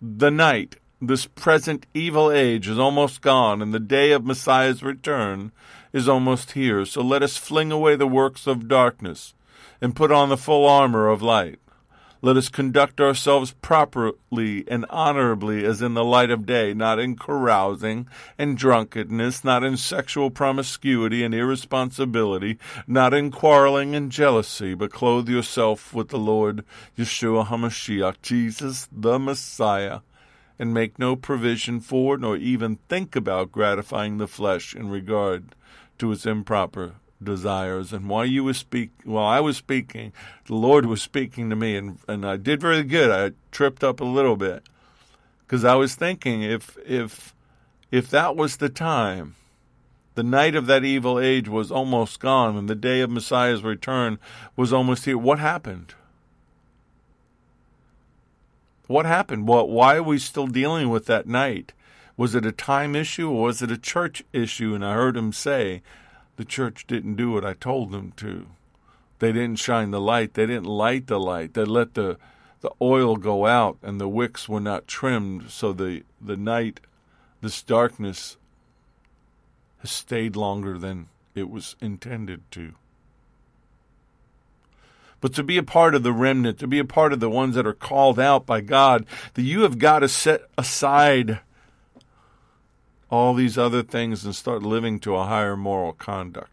The night, this present evil age, is almost gone, and the day of Messiah's return is almost here. So let us fling away the works of darkness and put on the full armor of light. Let us conduct ourselves properly and honorably as in the light of day, not in carousing and drunkenness, not in sexual promiscuity and irresponsibility, not in quarreling and jealousy, but clothe yourself with the Lord Yeshua HaMashiach, Jesus the Messiah, and make no provision for nor even think about gratifying the flesh in regard to its improper desires. And while you were speak, while I was speaking, the Lord was speaking to me, and and I did very good. I tripped up a little bit because I was thinking if if if that was the time, the night of that evil age was almost gone, and the day of Messiah's return was almost here. What happened? What happened? Well, why are we still dealing with that night? Was it a time issue or was it a church issue? And I heard him say the church didn't do what I told them to. They didn't shine the light. They didn't light the light. They let the the oil go out and the wicks were not trimmed so the the night this darkness has stayed longer than it was intended to. But to be a part of the remnant, to be a part of the ones that are called out by God, that you have got to set aside all these other things and start living to a higher moral conduct.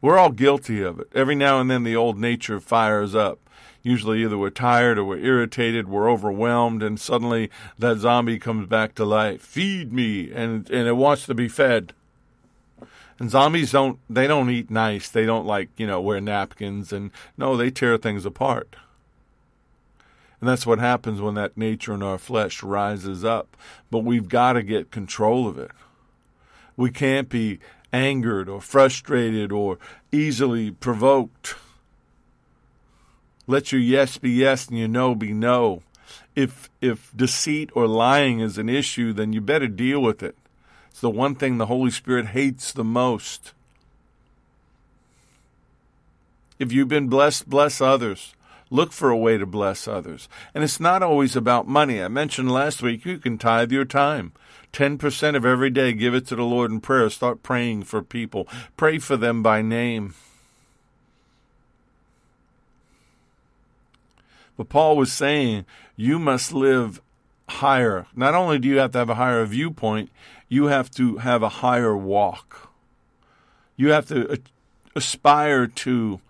We're all guilty of it. Every now and then the old nature fires up. Usually either we're tired or we're irritated, we're overwhelmed, and suddenly that zombie comes back to life. Feed me and and it wants to be fed. And zombies don't they don't eat nice. They don't like, you know, wear napkins and no, they tear things apart. And that's what happens when that nature in our flesh rises up. But we've got to get control of it. We can't be angered or frustrated or easily provoked. Let your yes be yes and your no be no. If if deceit or lying is an issue, then you better deal with it. It's the one thing the Holy Spirit hates the most. If you've been blessed, bless others. Look for a way to bless others. And it's not always about money. I mentioned last week you can tithe your time. 10% of every day, give it to the Lord in prayer. Start praying for people. Pray for them by name. But Paul was saying you must live higher. Not only do you have to have a higher viewpoint, you have to have a higher walk. You have to aspire to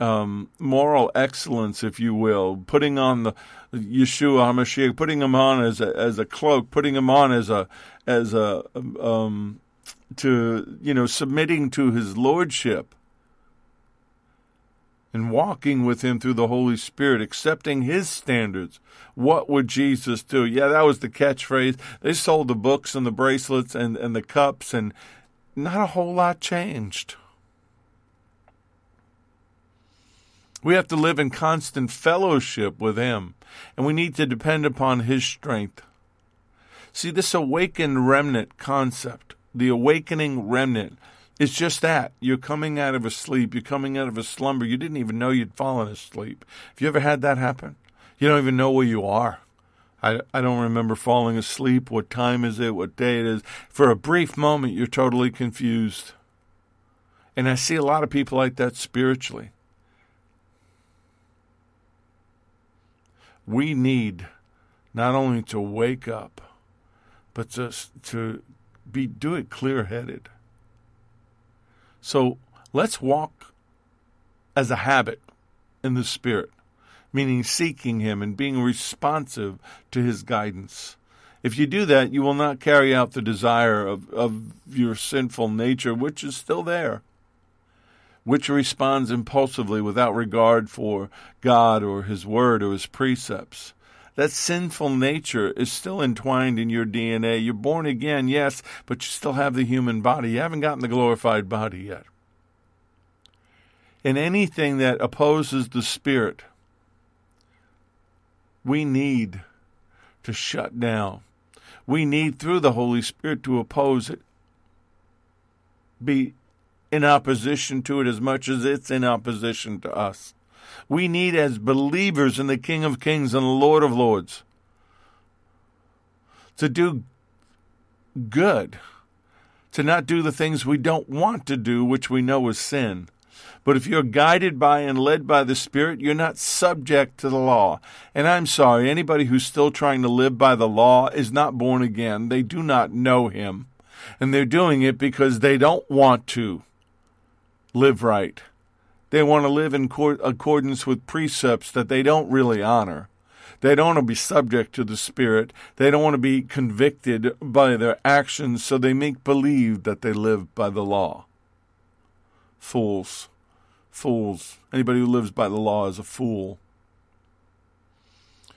um, moral excellence, if you will, putting on the Yeshua Hamashiach, putting him on as a as a cloak, putting him on as a as a um, to you know submitting to his lordship. and walking with Him through the Holy Spirit, accepting His standards. What would Jesus do? Yeah, that was the catchphrase. They sold the books and the bracelets and, and the cups, and not a whole lot changed. We have to live in constant fellowship with Him, and we need to depend upon His strength. See, this awakened remnant concept, the awakening remnant, is just that. You're coming out of a sleep, you're coming out of a slumber. You didn't even know you'd fallen asleep. Have you ever had that happen? You don't even know where you are. I, I don't remember falling asleep. What time is it? What day it is? For a brief moment, you're totally confused. And I see a lot of people like that spiritually. We need not only to wake up, but to, to be do it clear headed. So let's walk as a habit in the Spirit, meaning seeking Him and being responsive to His guidance. If you do that, you will not carry out the desire of, of your sinful nature, which is still there, which responds impulsively without regard for God or His Word or His precepts. That sinful nature is still entwined in your DNA. You're born again, yes, but you still have the human body. You haven't gotten the glorified body yet. And anything that opposes the Spirit, we need to shut down. We need, through the Holy Spirit, to oppose it, be in opposition to it as much as it's in opposition to us. We need, as believers in the King of Kings and the Lord of Lords, to do good, to not do the things we don't want to do, which we know is sin. But if you're guided by and led by the Spirit, you're not subject to the law. And I'm sorry, anybody who's still trying to live by the law is not born again. They do not know Him. And they're doing it because they don't want to live right. They want to live in accordance with precepts that they don't really honor. They don't want to be subject to the Spirit. They don't want to be convicted by their actions, so they make believe that they live by the law. Fools. Fools. Anybody who lives by the law is a fool.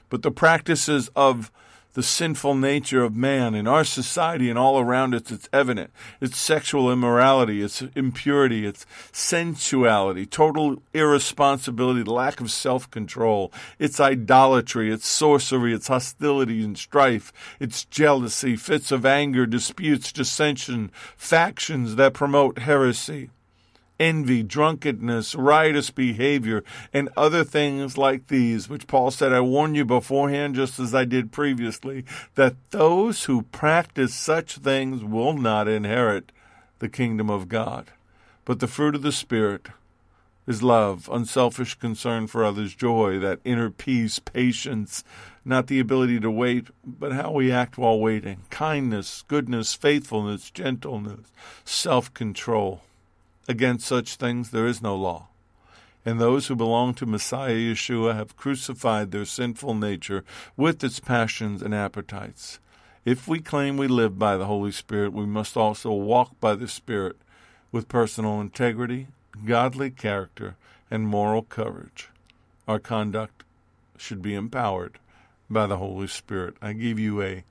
But the practices of the sinful nature of man in our society and all around us, it's evident. It's sexual immorality, it's impurity, it's sensuality, total irresponsibility, lack of self control, it's idolatry, it's sorcery, it's hostility and strife, it's jealousy, fits of anger, disputes, dissension, factions that promote heresy envy, drunkenness, riotous behavior, and other things like these, which Paul said, I warn you beforehand, just as I did previously, that those who practice such things will not inherit the kingdom of God. But the fruit of the Spirit is love, unselfish concern for others, joy, that inner peace, patience, not the ability to wait, but how we act while waiting, kindness, goodness, faithfulness, gentleness, self control. Against such things there is no law. And those who belong to Messiah Yeshua have crucified their sinful nature with its passions and appetites. If we claim we live by the Holy Spirit, we must also walk by the Spirit with personal integrity, godly character, and moral courage. Our conduct should be empowered by the Holy Spirit. I give you a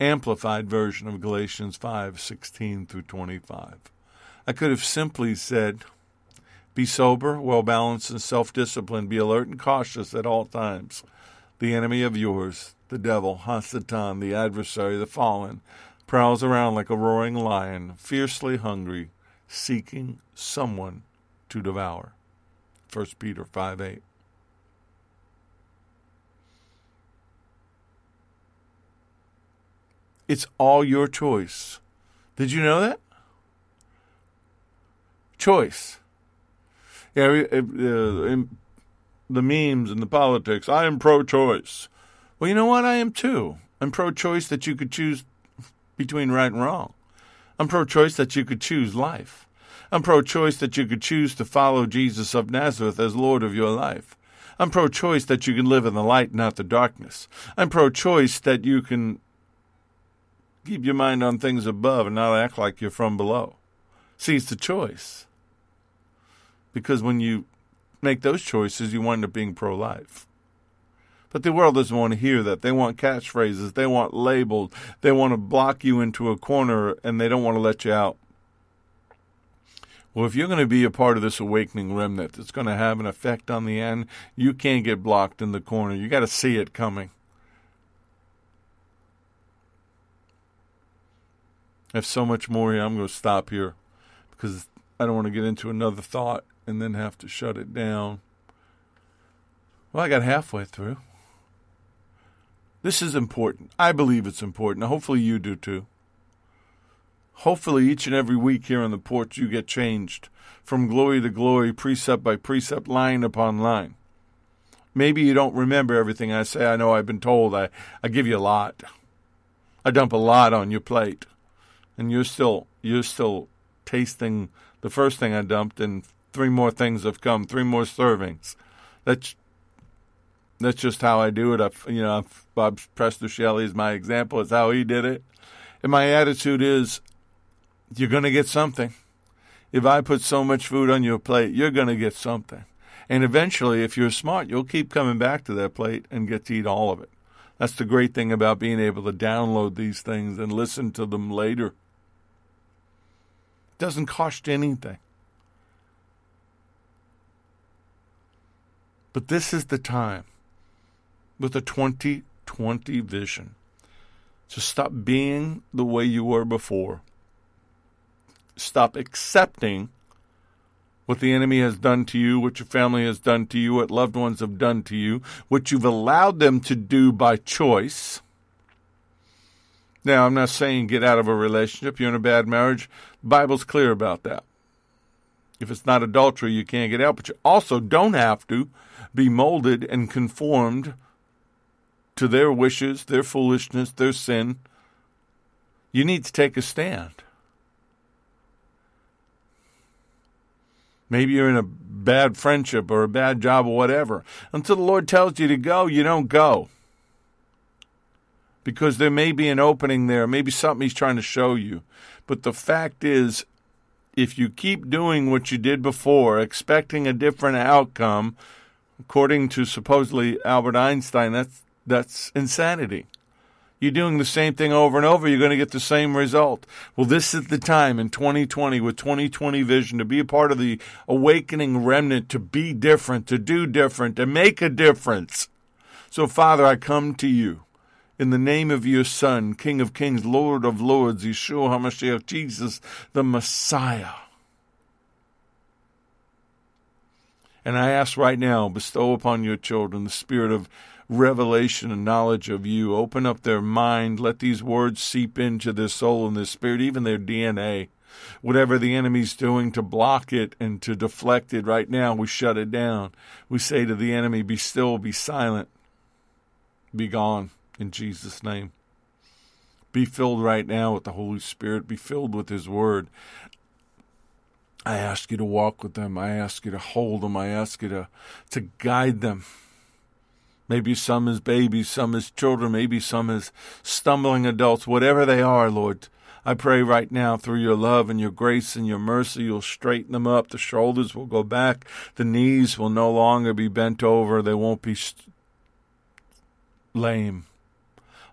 amplified version of Galatians 5:16 through 25. I could have simply said, Be sober, well balanced, and self disciplined. Be alert and cautious at all times. The enemy of yours, the devil, Hasatan, the adversary, the fallen, prowls around like a roaring lion, fiercely hungry, seeking someone to devour. 1 Peter 5 8. It's all your choice. Did you know that? Choice. Yeah, uh, the memes and the politics. I am pro-choice. Well, you know what? I am too. I'm pro-choice that you could choose between right and wrong. I'm pro-choice that you could choose life. I'm pro-choice that you could choose to follow Jesus of Nazareth as Lord of your life. I'm pro-choice that you can live in the light, not the darkness. I'm pro-choice that you can keep your mind on things above and not act like you're from below. See, it's a choice. Because when you make those choices, you wind up being pro life. But the world doesn't want to hear that. They want catchphrases. They want labels, They want to block you into a corner and they don't want to let you out. Well, if you're going to be a part of this awakening remnant that's going to have an effect on the end, you can't get blocked in the corner. You got to see it coming. I have so much more here. I'm going to stop here because I don't want to get into another thought and then have to shut it down. Well, I got halfway through. This is important. I believe it's important. Hopefully, you do too. Hopefully, each and every week here on the porch, you get changed from glory to glory, precept by precept, line upon line. Maybe you don't remember everything I say. I know I've been told I, I give you a lot. I dump a lot on your plate. And you're still you're still tasting the first thing I dumped and three more things have come, three more servings. That's that's just how I do it. I, you know, Bob Prester Shelley is my example. It's how he did it. And my attitude is, you're going to get something. If I put so much food on your plate, you're going to get something. And eventually, if you're smart, you'll keep coming back to that plate and get to eat all of it. That's the great thing about being able to download these things and listen to them later. It doesn't cost anything. But this is the time with a 2020 vision to stop being the way you were before stop accepting what the enemy has done to you, what your family has done to you, what loved ones have done to you, what you've allowed them to do by choice. Now, I'm not saying get out of a relationship. You're in a bad marriage. The Bible's clear about that. If it's not adultery, you can't get out, but you also don't have to be molded and conformed to their wishes, their foolishness, their sin. You need to take a stand. Maybe you're in a bad friendship or a bad job or whatever. Until the Lord tells you to go, you don't go. Because there may be an opening there, maybe something He's trying to show you. But the fact is, if you keep doing what you did before, expecting a different outcome, according to supposedly Albert Einstein, that's that's insanity you're doing the same thing over and over, you're going to get the same result. Well, this is the time in 2020 with 2020 vision to be a part of the awakening remnant, to be different, to do different, to make a difference. So, Father, I come to you in the name of your Son, King of Kings, Lord of Lords, Yeshua HaMashiach, Jesus, the Messiah. And I ask right now, bestow upon your children the spirit of revelation and knowledge of you. Open up their mind. Let these words seep into their soul and their spirit, even their DNA. Whatever the enemy's doing to block it and to deflect it right now, we shut it down. We say to the enemy, Be still, be silent, be gone in Jesus' name. Be filled right now with the Holy Spirit. Be filled with His Word. I ask you to walk with them. I ask you to hold them. I ask you to, to guide them. Maybe some as babies, some as children, maybe some as stumbling adults, whatever they are, Lord. I pray right now through your love and your grace and your mercy, you'll straighten them up. The shoulders will go back. The knees will no longer be bent over. They won't be st- lame.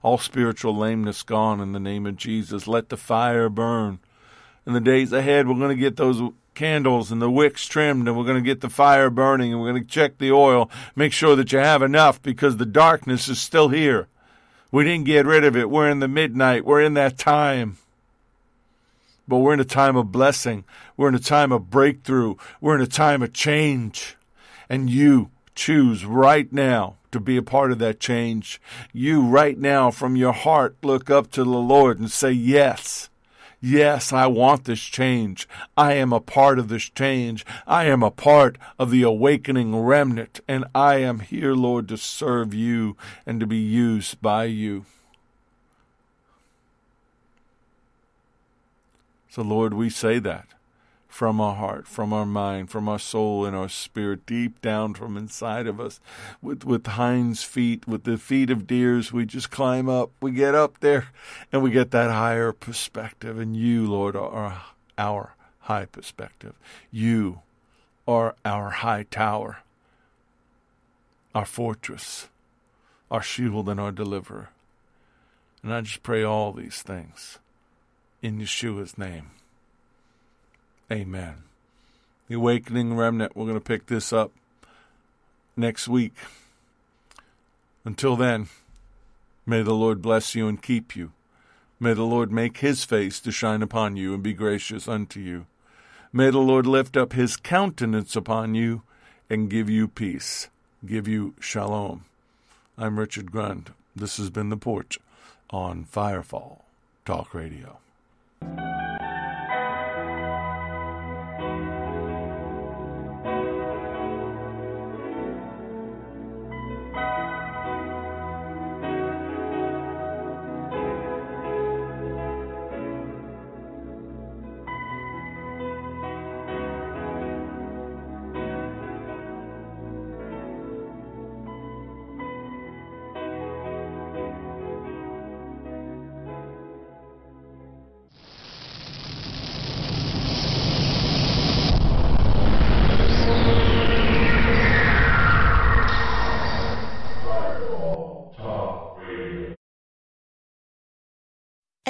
All spiritual lameness gone in the name of Jesus. Let the fire burn. In the days ahead, we're going to get those candles and the wicks trimmed, and we're going to get the fire burning, and we're going to check the oil, make sure that you have enough because the darkness is still here. We didn't get rid of it. We're in the midnight. We're in that time. But we're in a time of blessing. We're in a time of breakthrough. We're in a time of change. And you choose right now to be a part of that change. You right now from your heart look up to the Lord and say, Yes. Yes, I want this change. I am a part of this change. I am a part of the awakening remnant, and I am here, Lord, to serve you and to be used by you. So, Lord, we say that from our heart, from our mind, from our soul and our spirit, deep down from inside of us. With with hinds feet, with the feet of deers, we just climb up. We get up there and we get that higher perspective. And you, Lord, are our high perspective. You are our high tower, our fortress, our shield, and our deliverer. And I just pray all these things in Yeshua's name. Amen. The Awakening Remnant, we're going to pick this up next week. Until then, may the Lord bless you and keep you. May the Lord make his face to shine upon you and be gracious unto you. May the Lord lift up his countenance upon you and give you peace, give you shalom. I'm Richard Grund. This has been The Porch on Firefall Talk Radio.